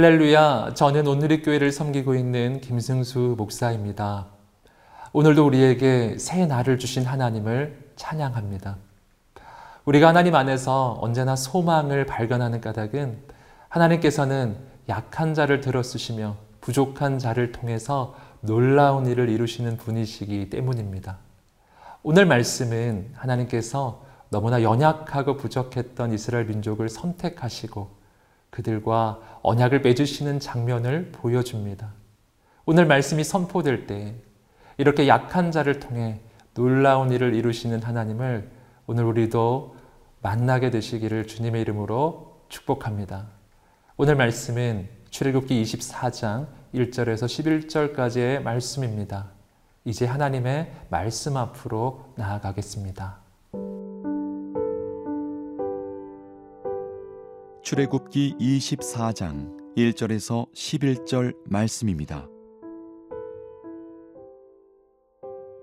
할렐루야, 저는 온누리교회를 섬기고 있는 김승수 목사입니다. 오늘도 우리에게 새 날을 주신 하나님을 찬양합니다. 우리가 하나님 안에서 언제나 소망을 발견하는 까닭은 하나님께서는 약한 자를 들어쓰시며 부족한 자를 통해서 놀라운 일을 이루시는 분이시기 때문입니다. 오늘 말씀은 하나님께서 너무나 연약하고 부족했던 이스라엘 민족을 선택하시고 그들과 언약을 맺으시는 장면을 보여줍니다. 오늘 말씀이 선포될 때 이렇게 약한 자를 통해 놀라운 일을 이루시는 하나님을 오늘 우리도 만나게 되시기를 주님의 이름으로 축복합니다. 오늘 말씀은 출애굽기 24장 1절에서 11절까지의 말씀입니다. 이제 하나님의 말씀 앞으로 나아가겠습니다. 출애굽기 24장 1절에서 11절 말씀입니다.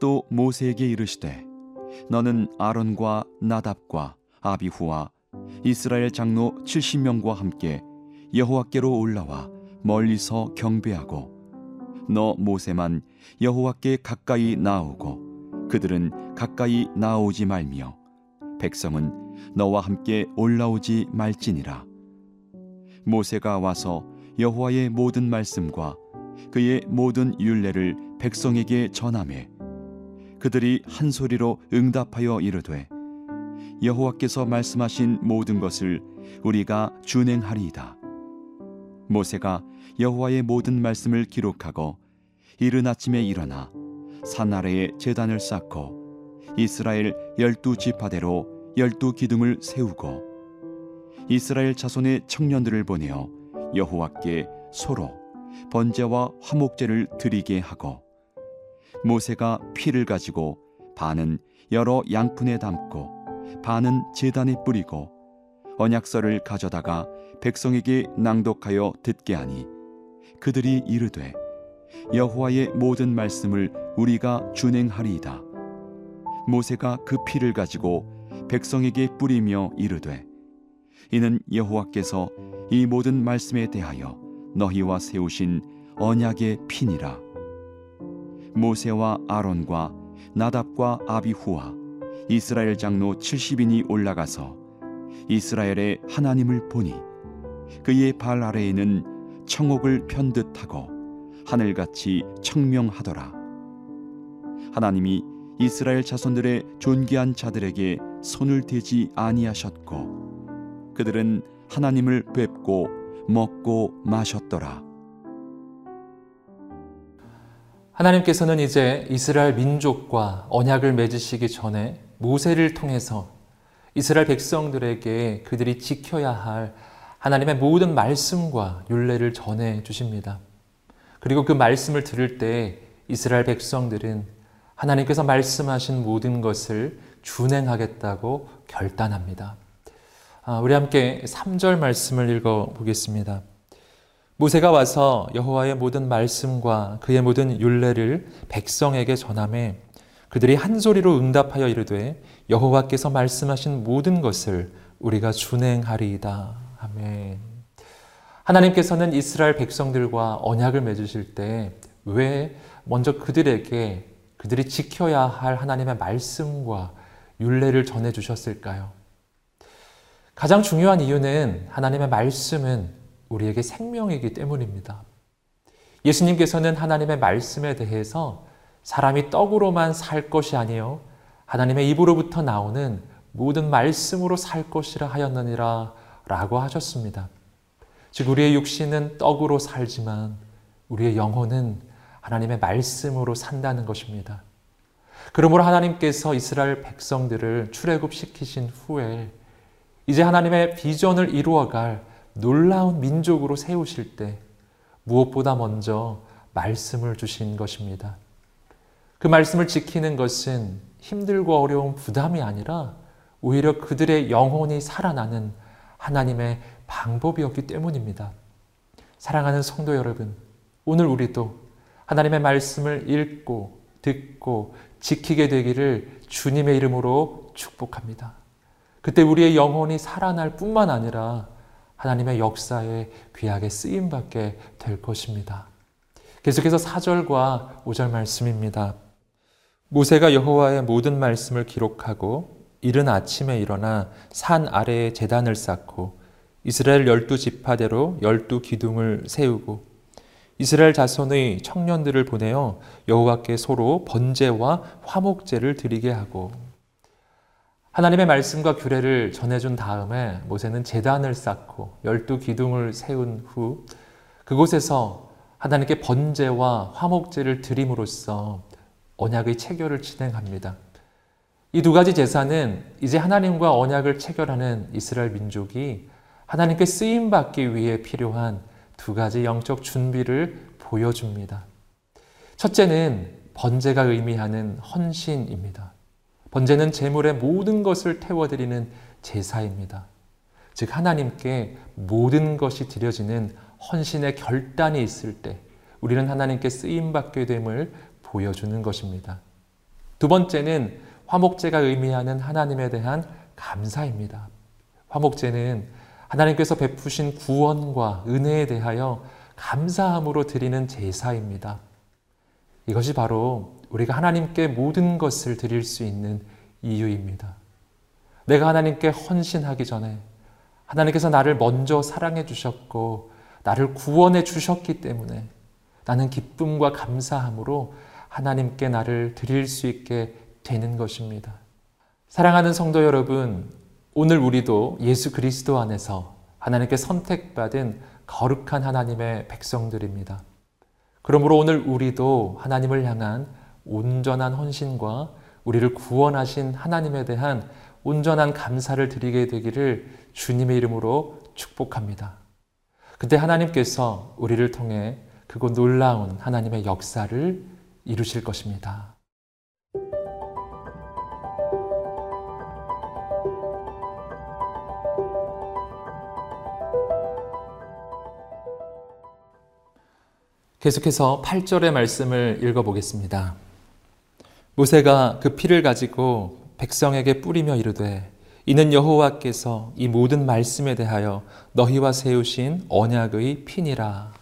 또 모세에게 이르시되 너는 아론과 나답과 아비후와 이스라엘 장로 70명과 함께 여호와께로 올라와 멀리서 경배하고 너 모세만 여호와께 가까이 나오고 그들은 가까이 나오지 말며 백성은 너와 함께 올라오지 말지니라 모세가 와서 여호와의 모든 말씀과 그의 모든 율례를 백성에게 전하매 그들이 한 소리로 응답하여 이르되 여호와께서 말씀하신 모든 것을 우리가 준행하리이다. 모세가 여호와의 모든 말씀을 기록하고 이른 아침에 일어나 산 아래에 제단을 쌓고 이스라엘 열두 지파대로 열두 기둥을 세우고 이스라엘 자손의 청년들을 보내어 여호와께 소로 번제와 화목제를 드리게 하고 모세가 피를 가지고 반은 여러 양푼에 담고 반은 제단에 뿌리고 언약서를 가져다가 백성에게 낭독하여 듣게 하니 그들이 이르되 여호와의 모든 말씀을 우리가 준행하리이다. 모세가 그 피를 가지고 백성에게 뿌리며 이르되 이는 여호와께서 이 모든 말씀에 대하여 너희와 세우신 언약의 피니라. 모세와 아론과 나답과 아비후와 이스라엘 장로 70인이 올라가서 이스라엘의 하나님을 보니 그의 발 아래에는 청옥을 편 듯하고 하늘같이 청명하더라. 하나님이 이스라엘 자손들의 존귀한 자들에게 손을 대지 아니하셨고 그들은 하나님을 뵙고 먹고 마셨더라. 하나님께서는 이제 이스라엘 민족과 언약을 맺으시기 전에 모세를 통해서 이스라엘 백성들에게 그들이 지켜야 할 하나님의 모든 말씀과 윤례를 전해 주십니다. 그리고 그 말씀을 들을 때 이스라엘 백성들은 하나님께서 말씀하신 모든 것을 준행하겠다고 결단합니다. 아, 우리 함께 3절 말씀을 읽어 보겠습니다. 모세가 와서 여호와의 모든 말씀과 그의 모든 율례를 백성에게 전함에 그들이 한 소리로 응답하여 이르되 여호와께서 말씀하신 모든 것을 우리가 준행하리이다. 아멘. 하나님께서는 이스라엘 백성들과 언약을 맺으실 때 왜 먼저 그들에게 그들이 지켜야 할 하나님의 말씀과 율례를 전해 주셨을까요? 가장 중요한 이유는 하나님의 말씀은 우리에게 생명이기 때문입니다. 예수님께서는 하나님의 말씀에 대해서 사람이 떡으로만 살 것이 아니요 하나님의 입으로부터 나오는 모든 말씀으로 살 것이라 하였느니라 라고 하셨습니다. 즉 우리의 육신은 떡으로 살지만 우리의 영혼은 하나님의 말씀으로 산다는 것입니다. 그러므로 하나님께서 이스라엘 백성들을 출애굽시키신 후에 이제 하나님의 비전을 이루어갈 놀라운 민족으로 세우실 때 무엇보다 먼저 말씀을 주신 것입니다. 그 말씀을 지키는 것은 힘들고 어려운 부담이 아니라 오히려 그들의 영혼이 살아나는 하나님의 방법이었기 때문입니다. 사랑하는 성도 여러분, 오늘 우리도 하나님의 말씀을 읽고 듣고 지키게 되기를 주님의 이름으로 축복합니다. 그때 우리의 영혼이 살아날 뿐만 아니라 하나님의 역사에 귀하게 쓰임받게 될 것입니다. 계속해서 4절과 5절 말씀입니다. 모세가 여호와의 모든 말씀을 기록하고 이른 아침에 일어나 산 아래에 제단을 쌓고 이스라엘 열두 지파대로 열두 기둥을 세우고 이스라엘 자손의 청년들을 보내어 여호와께 서로 번제와 화목제를 드리게 하고 하나님의 말씀과 규례를 전해준 다음에 모세는 제단을 쌓고 열두 기둥을 세운 후 그곳에서 하나님께 번제와 화목제를 드림으로써 언약의 체결을 진행합니다. 이 두 가지 제사는 이제 하나님과 언약을 체결하는 이스라엘 민족이 하나님께 쓰임 받기 위해 필요한 두 가지 영적 준비를 보여줍니다. 첫째는 번제가 의미하는 헌신입니다. 번제는 제물의 모든 것을 태워드리는 제사입니다. 즉 하나님께 모든 것이 드려지는 헌신의 결단이 있을 때 우리는 하나님께 쓰임 받게 됨을 보여주는 것입니다. 두 번째는 화목제가 의미하는 하나님에 대한 감사입니다. 화목제는 하나님께서 베푸신 구원과 은혜에 대하여 감사함으로 드리는 제사입니다. 이것이 바로 우리가 하나님께 모든 것을 드릴 수 있는 이유입니다. 내가 하나님께 헌신하기 전에 하나님께서 나를 먼저 사랑해 주셨고 나를 구원해 주셨기 때문에 나는 기쁨과 감사함으로 하나님께 나를 드릴 수 있게 되는 것입니다. 사랑하는 성도 여러분, 오늘 우리도 예수 그리스도 안에서 하나님께 선택받은 거룩한 하나님의 백성들입니다. 그러므로 오늘 우리도 하나님을 향한 온전한 헌신과 우리를 구원하신 하나님에 대한 온전한 감사를 드리게 되기를 주님의 이름으로 축복합니다. 그때 하나님께서 우리를 통해 그곳 놀라운 하나님의 역사를 이루실 것입니다. 계속해서 8절의 말씀을 읽어보겠습니다. 모세가 그 피를 가지고 백성에게 뿌리며 이르되 이는 여호와께서 이 모든 말씀에 대하여 너희와 세우신 언약의 피니라.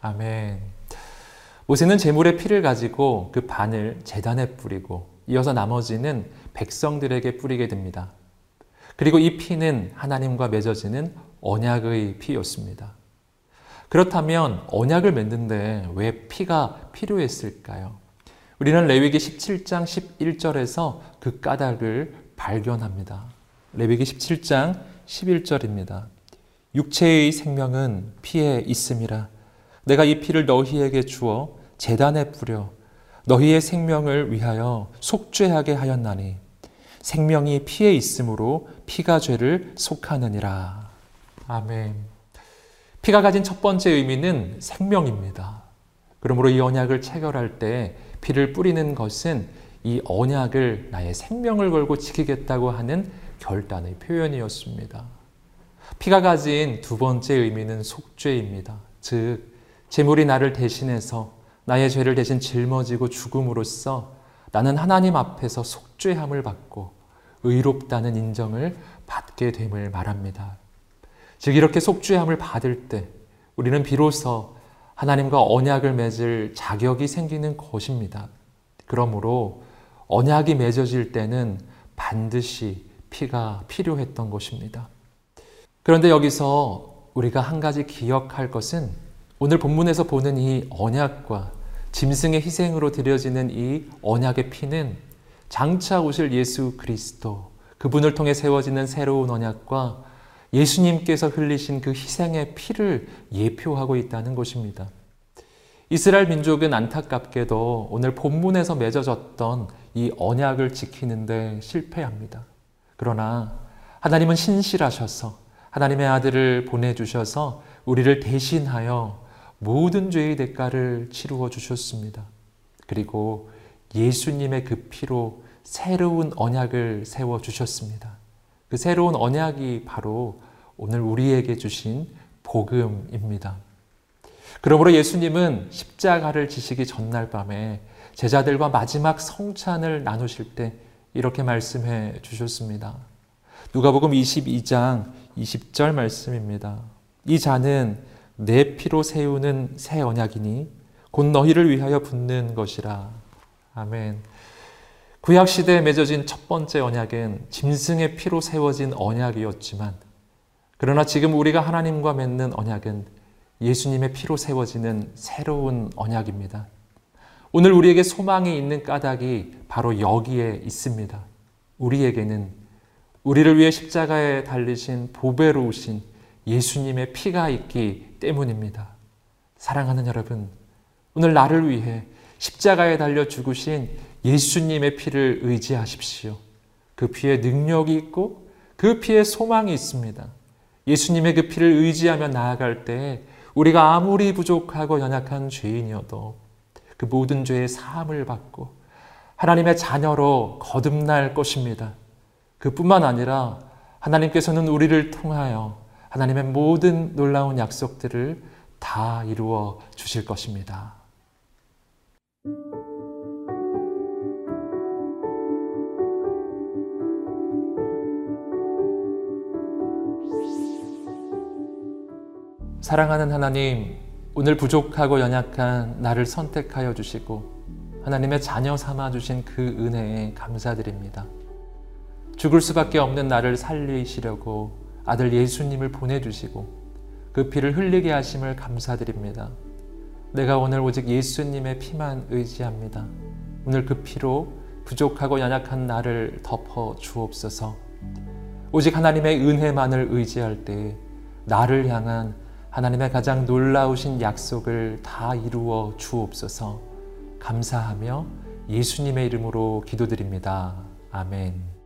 아멘. 모세는 제물의 피를 가지고 그 반을 재단에 뿌리고 이어서 나머지는 백성들에게 뿌리게 됩니다. 그리고 이 피는 하나님과 맺어지는 언약의 피였습니다. 그렇다면 언약을 맺는데 왜 피가 필요했을까요? 우리는 레위기 17장 11절에서 그 까닭을 발견합니다. 레위기 17장 11절입니다. 육체의 생명은 피에 있음이라 내가 이 피를 너희에게 주어 재단에 뿌려 너희의 생명을 위하여 속죄하게 하였나니 생명이 피에 있으므로 피가 죄를 속하느니라. 아멘. 피가 가진 첫 번째 의미는 생명입니다. 그러므로 이 언약을 체결할 때 피를 뿌리는 것은 이 언약을 나의 생명을 걸고 지키겠다고 하는 결단의 표현이었습니다. 피가 가진 두 번째 의미는 속죄입니다. 즉, 제물이 나를 대신해서 나의 죄를 대신 짊어지고 죽음으로써 나는 하나님 앞에서 속죄함을 받고 의롭다는 인정을 받게 됨을 말합니다. 즉 이렇게 속죄함을 받을 때 우리는 비로소 하나님과 언약을 맺을 자격이 생기는 것입니다. 그러므로 언약이 맺어질 때는 반드시 피가 필요했던 것입니다. 그런데 여기서 우리가 한 가지 기억할 것은 오늘 본문에서 보는 이 언약과 짐승의 희생으로 드려지는 이 언약의 피는 장차 오실 예수 그리스도 그분을 통해 세워지는 새로운 언약과 예수님께서 흘리신 그 희생의 피를 예표하고 있다는 것입니다. 이스라엘 민족은 안타깝게도 오늘 본문에서 맺어졌던 이 언약을 지키는데 실패합니다. 그러나 하나님은 신실하셔서 하나님의 아들을 보내주셔서 우리를 대신하여 모든 죄의 대가를 치루어 주셨습니다. 그리고 예수님의 그 피로 새로운 언약을 세워 주셨습니다. 그 새로운 언약이 바로 오늘 우리에게 주신 복음입니다. 그러므로 예수님은 십자가를 지시기 전날 밤에 제자들과 마지막 성찬을 나누실 때 이렇게 말씀해 주셨습니다. 누가복음 22장 20절 말씀입니다. 이 잔은 내 피로 세우는 새 언약이니 곧 너희를 위하여 붓는 것이라. 아멘. 구약 시대에 맺어진 첫 번째 언약은 짐승의 피로 세워진 언약이었지만 그러나 지금 우리가 하나님과 맺는 언약은 예수님의 피로 세워지는 새로운 언약입니다. 오늘 우리에게 소망이 있는 까닭이 바로 여기에 있습니다. 우리에게는 우리를 위해 십자가에 달리신 보배로우신 예수님의 피가 있기 때문입니다. 사랑하는 여러분, 오늘 나를 위해 십자가에 달려 죽으신 예수님의 피를 의지하십시오. 그 피에 능력이 있고 그 피에 소망이 있습니다. 예수님의 그 피를 의지하며 나아갈 때 우리가 아무리 부족하고 연약한 죄인이어도 그 모든 죄의 사함을 받고 하나님의 자녀로 거듭날 것입니다. 그뿐만 아니라 하나님께서는 우리를 통하여 하나님의 모든 놀라운 약속들을 다 이루어 주실 것입니다. 사랑하는 하나님, 오늘 부족하고 연약한 나를 선택하여 주시고 하나님의 자녀 삼아 주신 그 은혜에 감사드립니다. 죽을 수밖에 없는 나를 살리시려고 아들 예수님을 보내주시고 그 피를 흘리게 하심을 감사드립니다. 내가 오늘 오직 예수님의 피만 의지합니다. 오늘 그 피로 부족하고 연약한 나를 덮어 주옵소서. 오직 하나님의 은혜만을 의지할 때 나를 향한 하나님의 가장 놀라우신 약속을 다 이루어 주옵소서. 감사하며 예수님의 이름으로 기도드립니다. 아멘.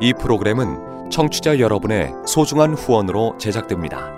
이 프로그램은 청취자 여러분의 소중한 후원으로 제작됩니다.